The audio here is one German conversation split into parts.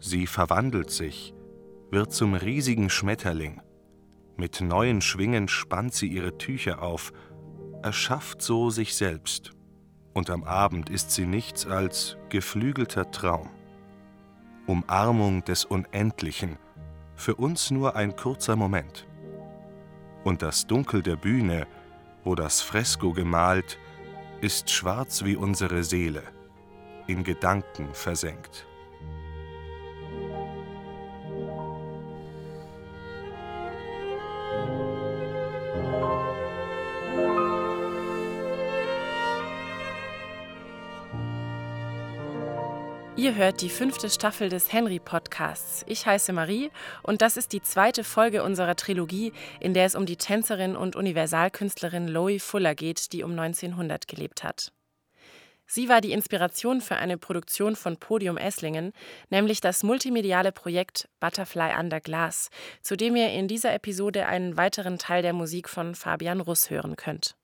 Sie verwandelt sich, wird zum riesigen Schmetterling. Mit neuen Schwingen spannt sie ihre Tücher auf, erschafft so sich selbst. Und am Abend ist sie nichts als geflügelter Traum. Umarmung des Unendlichen, für uns nur ein kurzer Moment. Und das Dunkel der Bühne, wo das Fresko gemalt, ist schwarz wie unsere Seele, in Gedanken versenkt. Ihr hört die fünfte Staffel des Henry Podcasts. Ich heiße Marie und das ist die zweite Folge unserer Trilogie, in der es um die Tänzerin und Universalkünstlerin Loie Fuller geht, die um 1900 gelebt hat. Sie war die Inspiration für eine Produktion von Podium Esslingen, nämlich das multimediale Projekt Butterfly Under Glass, zu dem ihr in dieser Episode einen weiteren Teil der Musik von Fabian Russ hören könnt.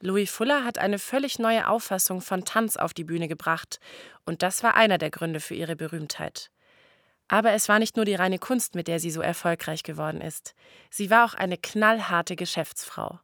Louis Fuller hat eine völlig neue Auffassung von Tanz auf die Bühne gebracht, und das war einer der Gründe für ihre Berühmtheit. Aber es war nicht nur die reine Kunst, mit der sie so erfolgreich geworden ist. Sie war auch eine knallharte Geschäftsfrau.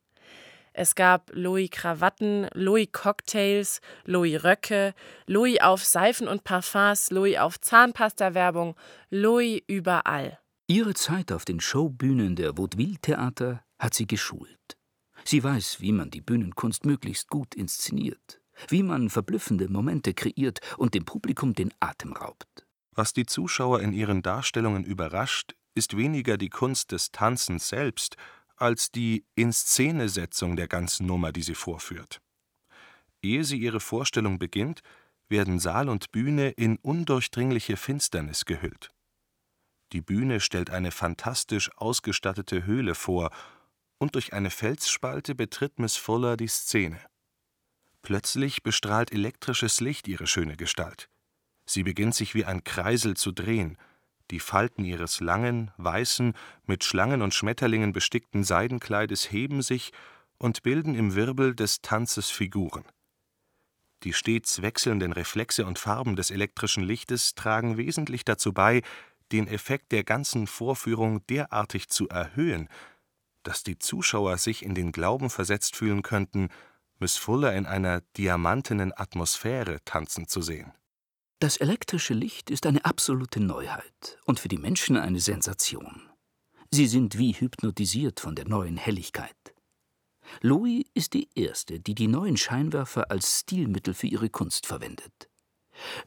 Es gab Louis Krawatten, Louis Cocktails, Louis Röcke, Louis auf Seifen und Parfums, Louis auf Zahnpasta-Werbung, Louis überall. Ihre Zeit auf den Showbühnen der Vaudeville-Theater hat sie geschult. Sie weiß, wie man die Bühnenkunst möglichst gut inszeniert, wie man verblüffende Momente kreiert und dem Publikum den Atem raubt. Was die Zuschauer in ihren Darstellungen überrascht, ist weniger die Kunst des Tanzens selbst, als die Inszenesetzung der ganzen Nummer, die sie vorführt. Ehe sie ihre Vorstellung beginnt, werden Saal und Bühne in undurchdringliche Finsternis gehüllt. Die Bühne stellt eine fantastisch ausgestattete Höhle vor und durch eine Felsspalte betritt Miss Fuller die Szene. Plötzlich bestrahlt elektrisches Licht ihre schöne Gestalt. Sie beginnt sich wie ein Kreisel zu drehen, die Falten ihres langen, weißen, mit Schlangen und Schmetterlingen bestickten Seidenkleides heben sich und bilden im Wirbel des Tanzes Figuren. Die stets wechselnden Reflexe und Farben des elektrischen Lichtes tragen wesentlich dazu bei, den Effekt der ganzen Vorführung derartig zu erhöhen, dass die Zuschauer sich in den Glauben versetzt fühlen könnten, Miss Fuller in einer diamantenen Atmosphäre tanzen zu sehen. Das elektrische Licht ist eine absolute Neuheit und für die Menschen eine Sensation. Sie sind wie hypnotisiert von der neuen Helligkeit. Louis ist die Erste, die die neuen Scheinwerfer als Stilmittel für ihre Kunst verwendet.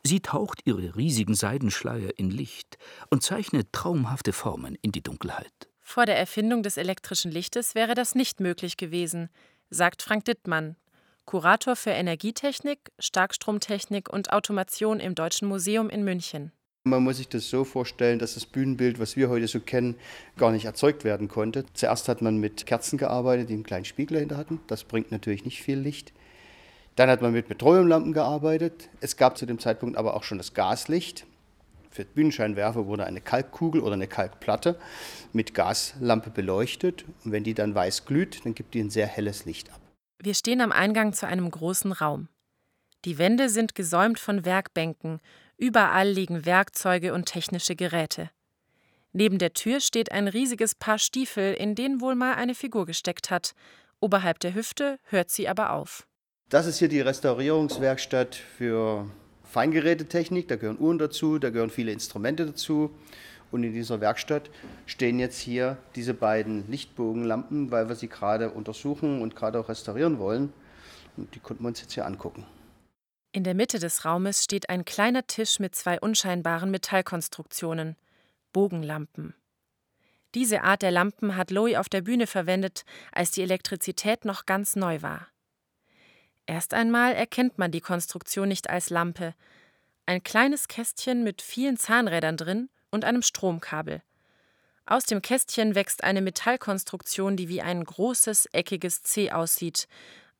Sie taucht ihre riesigen Seidenschleier in Licht und zeichnet traumhafte Formen in die Dunkelheit. Vor der Erfindung des elektrischen Lichtes wäre das nicht möglich gewesen, sagt Frank Dittmann, Kurator für Energietechnik, Starkstromtechnik und Automation im Deutschen Museum in München. Man muss sich das so vorstellen, dass das Bühnenbild, was wir heute so kennen, gar nicht erzeugt werden konnte. Zuerst hat man mit Kerzen gearbeitet, die einen kleinen Spiegel dahinter hatten. Das bringt natürlich nicht viel Licht. Dann hat man mit Petroleumlampen gearbeitet. Es gab zu dem Zeitpunkt aber auch schon das Gaslicht. Für Bühnenscheinwerfer wurde eine Kalkkugel oder eine Kalkplatte mit Gaslampe beleuchtet. Und wenn die dann weiß glüht, dann gibt die ein sehr helles Licht ab. Wir stehen am Eingang zu einem großen Raum. Die Wände sind gesäumt von Werkbänken, überall liegen Werkzeuge und technische Geräte. Neben der Tür steht ein riesiges Paar Stiefel, in denen wohl mal eine Figur gesteckt hat. Oberhalb der Hüfte hört sie aber auf. Das ist hier die Restaurierungswerkstatt für Feingerätetechnik, da gehören Uhren dazu, da gehören viele Instrumente dazu. Und in dieser Werkstatt stehen jetzt hier diese beiden Lichtbogenlampen, weil wir sie gerade untersuchen und gerade auch restaurieren wollen. Und die konnten wir uns jetzt hier angucken. In der Mitte des Raumes steht ein kleiner Tisch mit zwei unscheinbaren Metallkonstruktionen, Bogenlampen. Diese Art der Lampen hat Lowy auf der Bühne verwendet, als die Elektrizität noch ganz neu war. Erst einmal erkennt man die Konstruktion nicht als Lampe. Ein kleines Kästchen mit vielen Zahnrädern drin und einem Stromkabel. Aus dem Kästchen wächst eine Metallkonstruktion, die wie ein großes, eckiges C aussieht.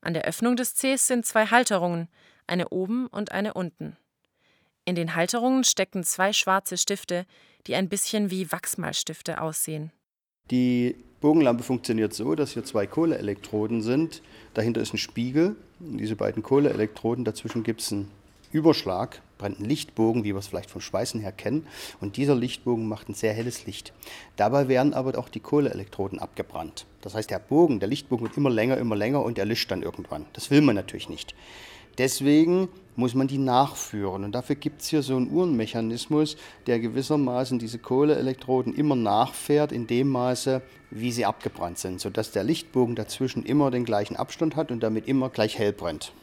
An der Öffnung des Cs sind zwei Halterungen, eine oben und eine unten. In den Halterungen stecken zwei schwarze Stifte, die ein bisschen wie Wachsmalstifte aussehen. Die Bogenlampe funktioniert so, dass hier zwei Kohleelektroden sind. Dahinter ist ein Spiegel. Diese beiden Kohleelektroden, dazwischen gibt es einen Überschlag brennt ein Lichtbogen, wie wir es vielleicht vom Schweißen her kennen. Und dieser Lichtbogen macht ein sehr helles Licht. Dabei werden aber auch die Kohleelektroden abgebrannt. Das heißt, der Bogen, der Lichtbogen wird immer länger, immer länger und er löscht dann irgendwann. Das will man natürlich nicht. Deswegen muss man die nachführen. Und dafür gibt es hier so einen Uhrenmechanismus, der gewissermaßen diese Kohleelektroden immer nachfährt in dem Maße, wie sie abgebrannt sind, sodass der Lichtbogen dazwischen immer den gleichen Abstand hat und damit immer gleich hell brennt.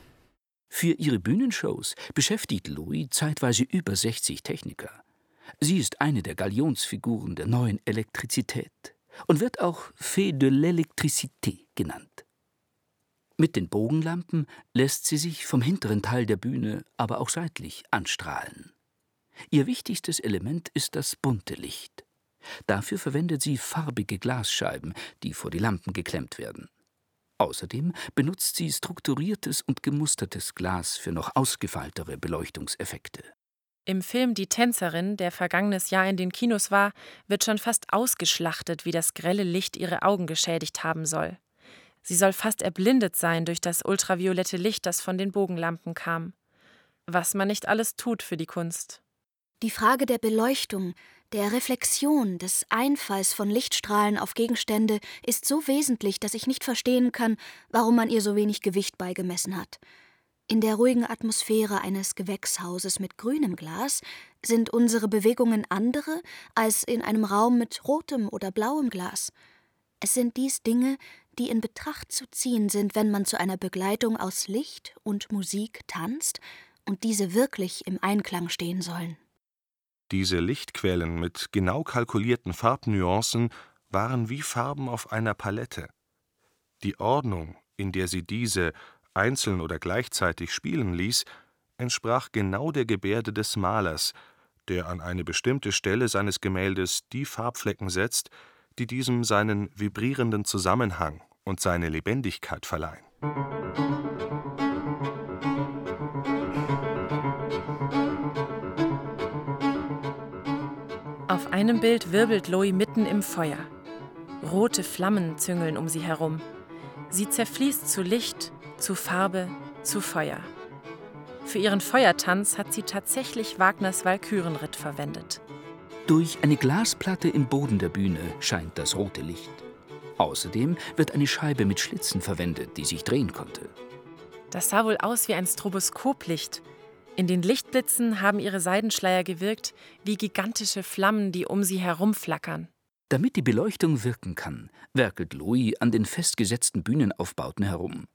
Für ihre Bühnenshows beschäftigt Louis zeitweise über 60 Techniker. Sie ist eine der Galionsfiguren der neuen Elektrizität und wird auch Fée de l'Électricité genannt. Mit den Bogenlampen lässt sie sich vom hinteren Teil der Bühne, aber auch seitlich anstrahlen. Ihr wichtigstes Element ist das bunte Licht. Dafür verwendet sie farbige Glasscheiben, die vor die Lampen geklemmt werden. Außerdem benutzt sie strukturiertes und gemustertes Glas für noch ausgefeiltere Beleuchtungseffekte. Im Film Die Tänzerin, der vergangenes Jahr in den Kinos war, wird schon fast ausgeschlachtet, wie das grelle Licht ihre Augen geschädigt haben soll. Sie soll fast erblindet sein durch das ultraviolette Licht, das von den Bogenlampen kam. Was man nicht alles tut für die Kunst. Die Frage der Beleuchtung, der Reflexion, des Einfalls von Lichtstrahlen auf Gegenstände ist so wesentlich, dass ich nicht verstehen kann, warum man ihr so wenig Gewicht beigemessen hat. In der ruhigen Atmosphäre eines Gewächshauses mit grünem Glas sind unsere Bewegungen andere als in einem Raum mit rotem oder blauem Glas. Es sind dies Dinge, die in Betracht zu ziehen sind, wenn man zu einer Begleitung aus Licht und Musik tanzt und diese wirklich im Einklang stehen sollen. Diese Lichtquellen mit genau kalkulierten Farbnuancen waren wie Farben auf einer Palette. Die Ordnung, in der sie diese einzeln oder gleichzeitig spielen ließ, entsprach genau der Gebärde des Malers, der an eine bestimmte Stelle seines Gemäldes die Farbflecken setzt, die diesem seinen vibrierenden Zusammenhang und seine Lebendigkeit verleihen. Auf einem Bild wirbelt Loie mitten im Feuer. Rote Flammen züngeln um sie herum. Sie zerfließt zu Licht, zu Farbe, zu Feuer. Für ihren Feuertanz hat sie tatsächlich Wagners Walkürenritt verwendet. Durch eine Glasplatte im Boden der Bühne scheint das rote Licht. Außerdem wird eine Scheibe mit Schlitzen verwendet, die sich drehen konnte. Das sah wohl aus wie ein Stroboskoplicht, in den Lichtblitzen haben ihre Seidenschleier gewirkt wie gigantische Flammen, die um sie herumflackern. Damit die Beleuchtung wirken kann, werkelt Louis an den festgesetzten Bühnenaufbauten herum.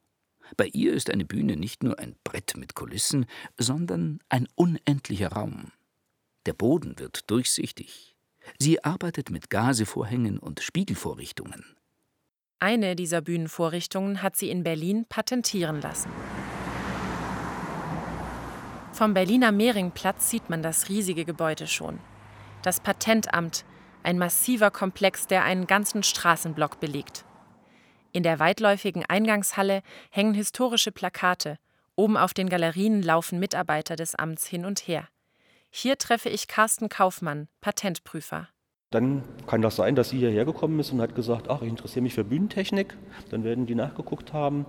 Bei ihr ist eine Bühne nicht nur ein Brett mit Kulissen, sondern ein unendlicher Raum. Der Boden wird durchsichtig. Sie arbeitet mit Gasevorhängen und Spiegelvorrichtungen. Eine dieser Bühnenvorrichtungen hat sie in Berlin patentieren lassen. Vom Berliner Mehringplatz sieht man das riesige Gebäude schon. Das Patentamt, ein massiver Komplex, der einen ganzen Straßenblock belegt. In der weitläufigen Eingangshalle hängen historische Plakate. Oben auf den Galerien laufen Mitarbeiter des Amts hin und her. Hier treffe ich Carsten Kaufmann, Patentprüfer. Dann kann das sein, dass sie hierher gekommen ist und hat gesagt, ach, ich interessiere mich für Bühnentechnik. Dann werden die nachgeguckt haben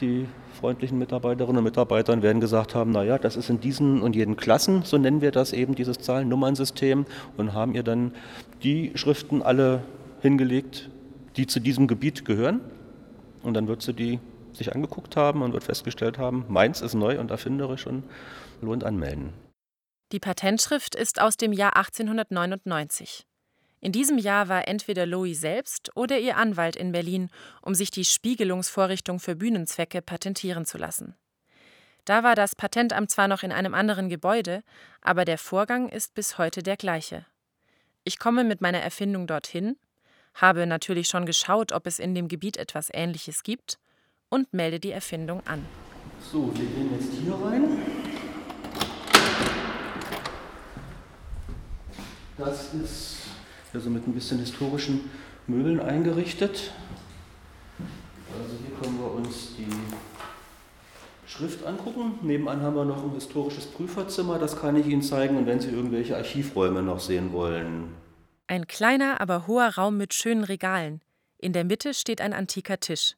die freundlichen Mitarbeiterinnen und Mitarbeiter werden gesagt haben, naja, das ist in diesen und jeden Klassen, so nennen wir das eben, dieses Zahlen-Nummern-System und haben ihr dann die Schriften alle hingelegt, die zu diesem Gebiet gehören. Und dann wird sie die sich angeguckt haben und wird festgestellt haben, meins ist neu und erfinderisch und lohnt anmelden. Die Patentschrift ist aus dem Jahr 1899. In diesem Jahr war entweder Louis selbst oder ihr Anwalt in Berlin, um sich die Spiegelungsvorrichtung für Bühnenzwecke patentieren zu lassen. Da war das Patentamt zwar noch in einem anderen Gebäude, aber der Vorgang ist bis heute der gleiche. Ich komme mit meiner Erfindung dorthin, habe natürlich schon geschaut, ob es in dem Gebiet etwas Ähnliches gibt und melde die Erfindung an. So, wir gehen jetzt hier rein. Das ist also mit ein bisschen historischen Möbeln eingerichtet. Also hier können wir uns die Schrift angucken. Nebenan haben wir noch ein historisches Prüferzimmer, das kann ich Ihnen zeigen. Und wenn Sie irgendwelche Archivräume noch sehen wollen. Ein kleiner, aber hoher Raum mit schönen Regalen. In der Mitte steht ein antiker Tisch.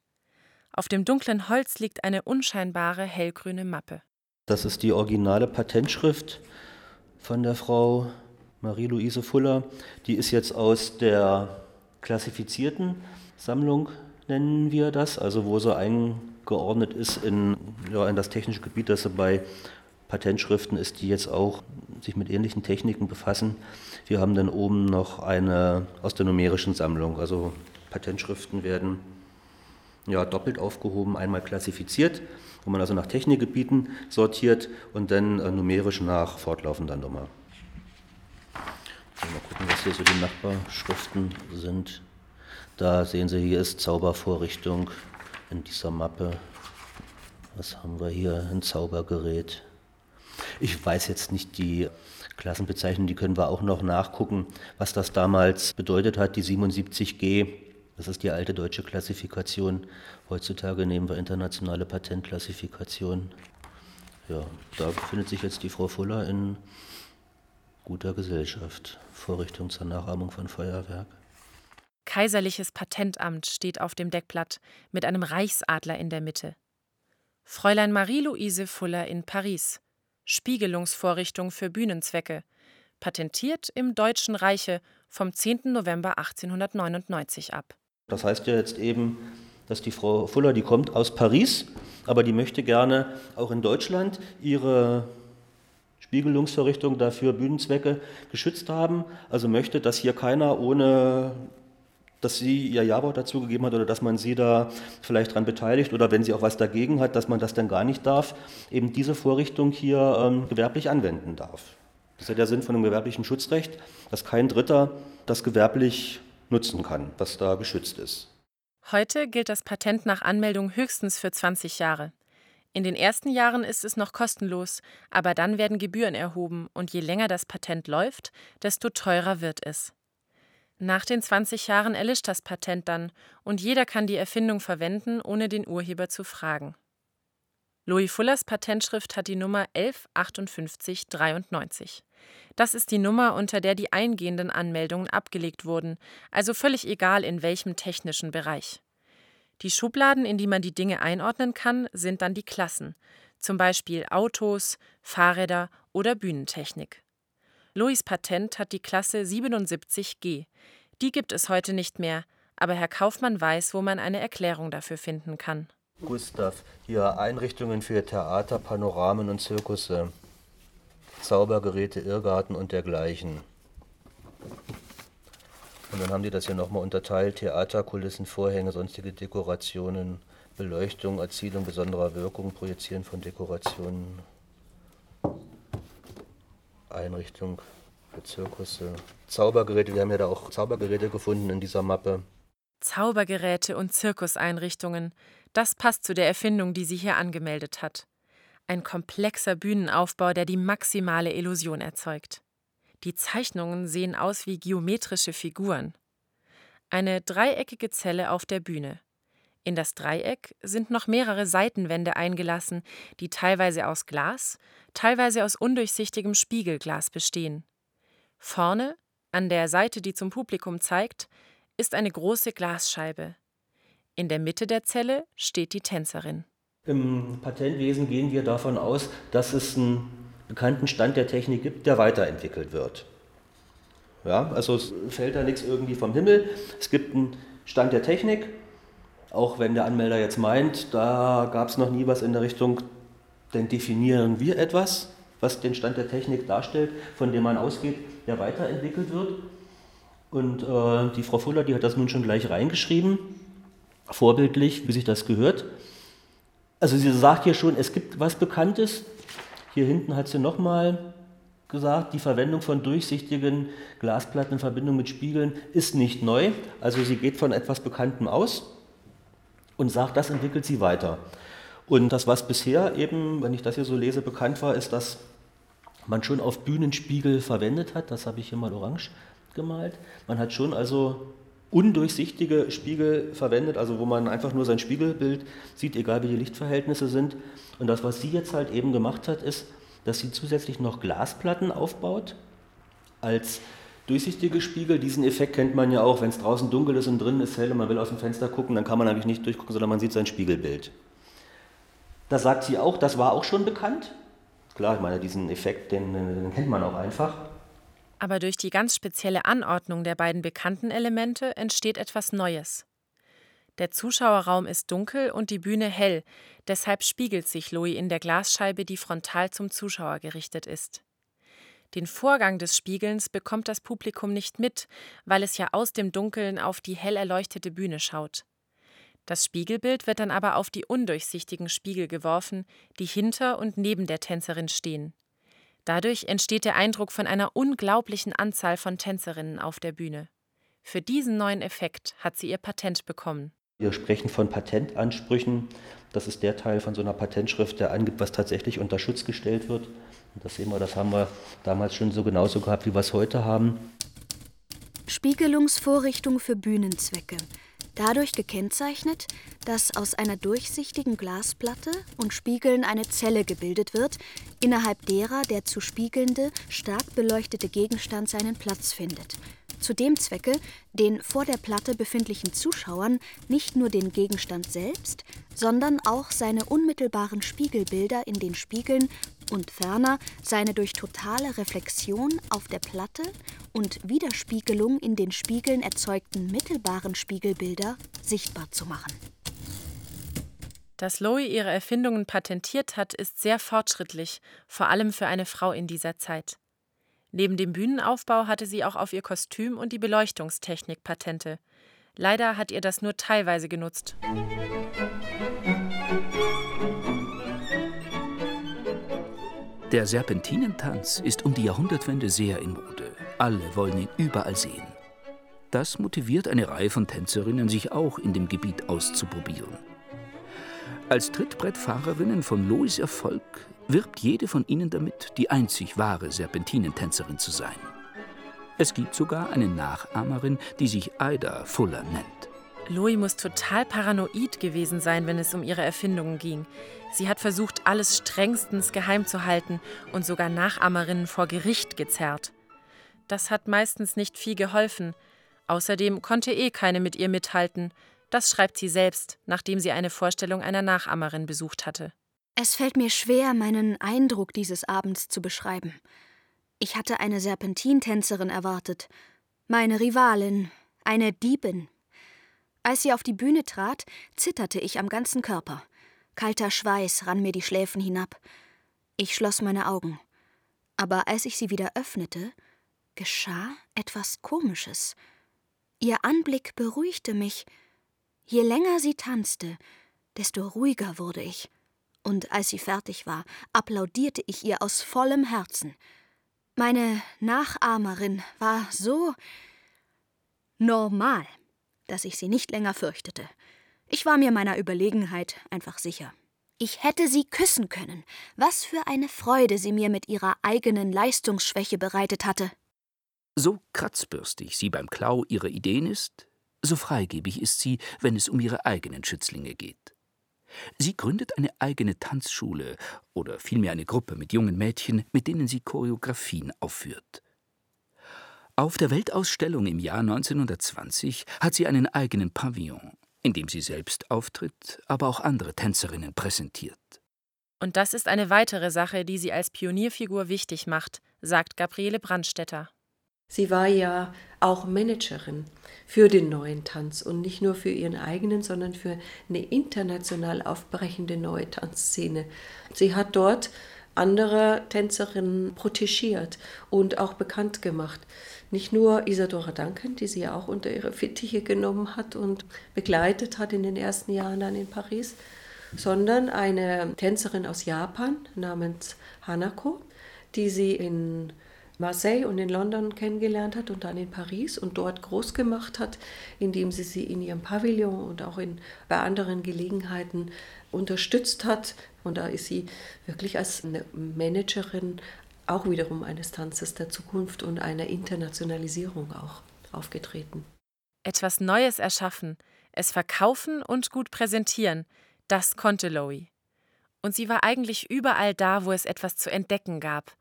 Auf dem dunklen Holz liegt eine unscheinbare hellgrüne Mappe. Das ist die originale Patentschrift von der Frau Marie-Louise Fuller. Die ist jetzt aus der klassifizierten Sammlung, nennen wir das, also wo sie eingeordnet ist in, ja, in das technische Gebiet, das sie bei Patentschriften ist, die jetzt auch sich mit ähnlichen Techniken befassen. Wir haben dann oben noch eine aus der numerischen Sammlung. Also Patentschriften werden ja, doppelt aufgehoben, einmal klassifiziert, wo man also nach Technikgebieten sortiert und dann äh, numerisch nach fortlaufender Nummer. Mal gucken, was hier so die Nachbarschriften sind. Da sehen Sie, hier ist Zaubervorrichtung in dieser Mappe. Was haben wir hier? Ein Zaubergerät. Ich weiß jetzt nicht die Klassenbezeichnung, die können wir auch noch nachgucken, was das damals bedeutet hat, die 77G. Das ist die alte deutsche Klassifikation. Heutzutage nehmen wir internationale Patentklassifikation. Ja, da befindet sich jetzt die Frau Fuller in guter Gesellschaft. Vorrichtung zur Nachahmung von Feuerwerk. Kaiserliches Patentamt steht auf dem Deckblatt mit einem Reichsadler in der Mitte. Fräulein Marie-Louise Fuller in Paris. Spiegelungsvorrichtung für Bühnenzwecke. Patentiert im Deutschen Reiche vom 10. November 1899 ab. Das heißt ja jetzt eben, dass die Frau Fuller, die kommt aus Paris, aber die möchte gerne auch in Deutschland ihre Spiegelungsvorrichtung dafür Bühnenzwecke geschützt haben. Also möchte, dass hier keiner ohne dass sie ihr Ja-Wort dazu gegeben hat oder dass man sie da vielleicht daran beteiligt oder wenn sie auch was dagegen hat, dass man das dann gar nicht darf, eben diese Vorrichtung hier ähm, gewerblich anwenden darf. Das ist ja der Sinn von einem gewerblichen Schutzrecht, dass kein Dritter das gewerblich nutzen kann, was da geschützt ist. Heute gilt das Patent nach Anmeldung höchstens für 20 Jahre. In den ersten Jahren ist es noch kostenlos, aber dann werden Gebühren erhoben und je länger das Patent läuft, desto teurer wird es. Nach den 20 Jahren erlischt das Patent dann und jeder kann die Erfindung verwenden, ohne den Urheber zu fragen. Louis Fullers Patentschrift hat die Nummer 115893. Das ist die Nummer, unter der die eingehenden Anmeldungen abgelegt wurden, also völlig egal in welchem technischen Bereich. Die Schubladen, in die man die Dinge einordnen kann, sind dann die Klassen, zum Beispiel Autos, Fahrräder oder Bühnentechnik. Louis Patent hat die Klasse 77G. Die gibt es heute nicht mehr, aber Herr Kaufmann weiß, wo man eine Erklärung dafür finden kann. Gustav, hier Einrichtungen für Theater, Panoramen und Zirkusse. Zaubergeräte, Irrgarten und dergleichen. Und dann haben die das hier nochmal unterteilt: Theaterkulissen, Vorhänge, sonstige Dekorationen, Beleuchtung, Erzielung besonderer Wirkung, Projizieren von Dekorationen, Einrichtung für Zirkusse, Zaubergeräte. Wir haben ja da auch Zaubergeräte gefunden in dieser Mappe. Zaubergeräte und Zirkuseinrichtungen. Das passt zu der Erfindung, die sie hier angemeldet hat. Ein komplexer Bühnenaufbau, der die maximale Illusion erzeugt. Die Zeichnungen sehen aus wie geometrische Figuren. Eine dreieckige Zelle auf der Bühne. In das Dreieck sind noch mehrere Seitenwände eingelassen, die teilweise aus Glas, teilweise aus undurchsichtigem Spiegelglas bestehen. Vorne, an der Seite, die zum Publikum zeigt, ist eine große Glasscheibe. In der Mitte der Zelle steht die Tänzerin. Im Patentwesen gehen wir davon aus, dass es einen bekannten Stand der Technik gibt, der weiterentwickelt wird. Ja, also es fällt da nichts irgendwie vom Himmel. Es gibt einen Stand der Technik, auch wenn der Anmelder jetzt meint, da gab es noch nie was in der Richtung, dann definieren wir etwas, was den Stand der Technik darstellt, von dem man ausgeht, der weiterentwickelt wird. Und äh, die Frau Fuller, die hat das nun schon gleich reingeschrieben, vorbildlich, wie sich das gehört. Also sie sagt hier schon, es gibt was Bekanntes. Hier hinten hat sie nochmal gesagt, die Verwendung von durchsichtigen Glasplatten in Verbindung mit Spiegeln ist nicht neu. Also sie geht von etwas Bekanntem aus und sagt, das entwickelt sie weiter. Und das, was bisher eben, wenn ich das hier so lese, bekannt war, ist, dass man schon auf Bühnenspiegel verwendet hat. Das habe ich hier mal orange gemalt. Man hat schon also undurchsichtige Spiegel verwendet, also wo man einfach nur sein Spiegelbild sieht, egal wie die Lichtverhältnisse sind. Und das, was sie jetzt halt eben gemacht hat, ist, dass sie zusätzlich noch Glasplatten aufbaut als durchsichtige Spiegel. Diesen Effekt kennt man ja auch, wenn es draußen dunkel ist und drinnen ist hell und man will aus dem Fenster gucken, dann kann man eigentlich nicht durchgucken, sondern man sieht sein Spiegelbild. Da sagt sie auch, das war auch schon bekannt. Klar, ich meine, diesen Effekt, den, den kennt man auch einfach. Aber durch die ganz spezielle Anordnung der beiden bekannten Elemente entsteht etwas Neues. Der Zuschauerraum ist dunkel und die Bühne hell, deshalb spiegelt sich Louis in der Glasscheibe, die frontal zum Zuschauer gerichtet ist. Den Vorgang des Spiegelns bekommt das Publikum nicht mit, weil es ja aus dem Dunkeln auf die hell erleuchtete Bühne schaut. Das Spiegelbild wird dann aber auf die undurchsichtigen Spiegel geworfen, die hinter und neben der Tänzerin stehen. Dadurch entsteht der Eindruck von einer unglaublichen Anzahl von Tänzerinnen auf der Bühne. Für diesen neuen Effekt hat sie ihr Patent bekommen. Wir sprechen von Patentansprüchen. Das ist der Teil von so einer Patentschrift, der angibt, was tatsächlich unter Schutz gestellt wird. Und das sehen wir, das haben wir damals schon so genauso gehabt, wie wir es heute haben. Spiegelungsvorrichtung für Bühnenzwecke dadurch gekennzeichnet, dass aus einer durchsichtigen Glasplatte und Spiegeln eine Zelle gebildet wird, innerhalb derer der zu spiegelnde, stark beleuchtete Gegenstand seinen Platz findet. Zu dem Zwecke, den vor der Platte befindlichen Zuschauern nicht nur den Gegenstand selbst, sondern auch seine unmittelbaren Spiegelbilder in den Spiegeln und ferner seine durch totale Reflexion auf der Platte und Widerspiegelung in den Spiegeln erzeugten mittelbaren Spiegelbilder sichtbar zu machen. Dass Lowy ihre Erfindungen patentiert hat, ist sehr fortschrittlich, vor allem für eine Frau in dieser Zeit. Neben dem Bühnenaufbau hatte sie auch auf ihr Kostüm und die Beleuchtungstechnik Patente. Leider hat ihr das nur teilweise genutzt. Der Serpentinentanz ist um die Jahrhundertwende sehr in Mode. Alle wollen ihn überall sehen. Das motiviert eine Reihe von Tänzerinnen, sich auch in dem Gebiet auszuprobieren. Als Trittbrettfahrerinnen von Lois Erfolg wirbt jede von ihnen damit, die einzig wahre Serpentinentänzerin zu sein. Es gibt sogar eine Nachahmerin, die sich Ida Fuller nennt. Louis muss total paranoid gewesen sein, wenn es um ihre Erfindungen ging. Sie hat versucht, alles strengstens geheim zu halten und sogar Nachahmerinnen vor Gericht gezerrt. Das hat meistens nicht viel geholfen. Außerdem konnte eh keine mit ihr mithalten. Das schreibt sie selbst, nachdem sie eine Vorstellung einer Nachahmerin besucht hatte. Es fällt mir schwer, meinen Eindruck dieses Abends zu beschreiben. Ich hatte eine Serpentintänzerin erwartet, meine Rivalin, eine Diebin, als sie auf die Bühne trat, zitterte ich am ganzen Körper. Kalter Schweiß rann mir die Schläfen hinab. Ich schloss meine Augen. Aber als ich sie wieder öffnete, geschah etwas Komisches. Ihr Anblick beruhigte mich. Je länger sie tanzte, desto ruhiger wurde ich. Und als sie fertig war, applaudierte ich ihr aus vollem Herzen. Meine Nachahmerin war so normal dass ich sie nicht länger fürchtete. Ich war mir meiner Überlegenheit einfach sicher. Ich hätte sie küssen können. Was für eine Freude sie mir mit ihrer eigenen Leistungsschwäche bereitet hatte. So kratzbürstig sie beim Klau ihrer Ideen ist, so freigebig ist sie, wenn es um ihre eigenen Schützlinge geht. Sie gründet eine eigene Tanzschule oder vielmehr eine Gruppe mit jungen Mädchen, mit denen sie Choreografien aufführt. Auf der Weltausstellung im Jahr 1920 hat sie einen eigenen Pavillon, in dem sie selbst auftritt, aber auch andere Tänzerinnen präsentiert. Und das ist eine weitere Sache, die sie als Pionierfigur wichtig macht, sagt Gabriele Brandstetter. Sie war ja auch Managerin für den neuen Tanz und nicht nur für ihren eigenen, sondern für eine international aufbrechende neue Tanzszene. Sie hat dort andere Tänzerinnen protegiert und auch bekannt gemacht. Nicht nur Isadora Duncan, die sie ja auch unter ihre Fittiche genommen hat und begleitet hat in den ersten Jahren dann in Paris, sondern eine Tänzerin aus Japan namens Hanako, die sie in Marseille und in London kennengelernt hat und dann in Paris und dort groß gemacht hat, indem sie sie in ihrem Pavillon und auch in, bei anderen Gelegenheiten unterstützt hat. Und da ist sie wirklich als eine Managerin auch wiederum eines Tanzes der Zukunft und einer Internationalisierung auch aufgetreten. Etwas Neues erschaffen, es verkaufen und gut präsentieren, das konnte Loie. Und sie war eigentlich überall da, wo es etwas zu entdecken gab.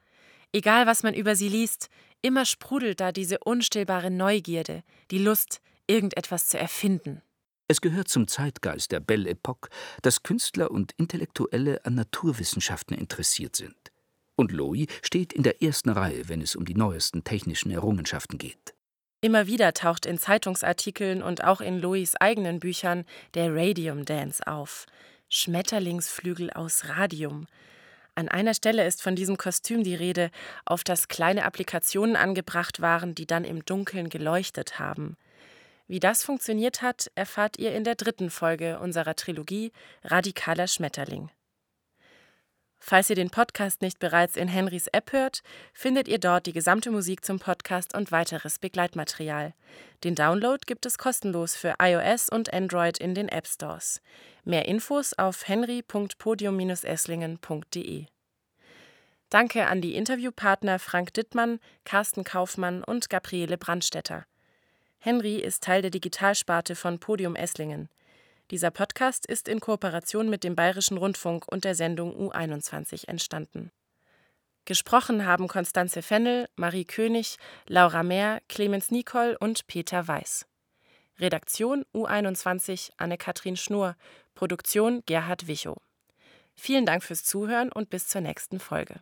Egal, was man über sie liest, immer sprudelt da diese unstillbare Neugierde, die Lust, irgendetwas zu erfinden. Es gehört zum Zeitgeist der Belle Epoque, dass Künstler und Intellektuelle an Naturwissenschaften interessiert sind. Und Lowy steht in der ersten Reihe, wenn es um die neuesten technischen Errungenschaften geht. Immer wieder taucht in Zeitungsartikeln und auch in Lois eigenen Büchern der Radium Dance auf. Schmetterlingsflügel aus Radium. An einer Stelle ist von diesem Kostüm die Rede, auf das kleine Applikationen angebracht waren, die dann im Dunkeln geleuchtet haben. Wie das funktioniert hat, erfahrt ihr in der dritten Folge unserer Trilogie Radikaler Schmetterling. Falls ihr den Podcast nicht bereits in Henrys App hört, findet ihr dort die gesamte Musik zum Podcast und weiteres Begleitmaterial. Den Download gibt es kostenlos für iOS und Android in den App Stores. Mehr Infos auf henry.podium-esslingen.de. Danke an die Interviewpartner Frank Dittmann, Carsten Kaufmann und Gabriele Brandstetter. Henry ist Teil der Digitalsparte von Podium Esslingen. Dieser Podcast ist in Kooperation mit dem Bayerischen Rundfunk und der Sendung U21 entstanden. Gesprochen haben Konstanze Fennel, Marie König, Laura Mehr, Clemens Nicol und Peter Weiß. Redaktion U21 Anne-Kathrin Schnur, Produktion Gerhard Wichow. Vielen Dank fürs Zuhören und bis zur nächsten Folge.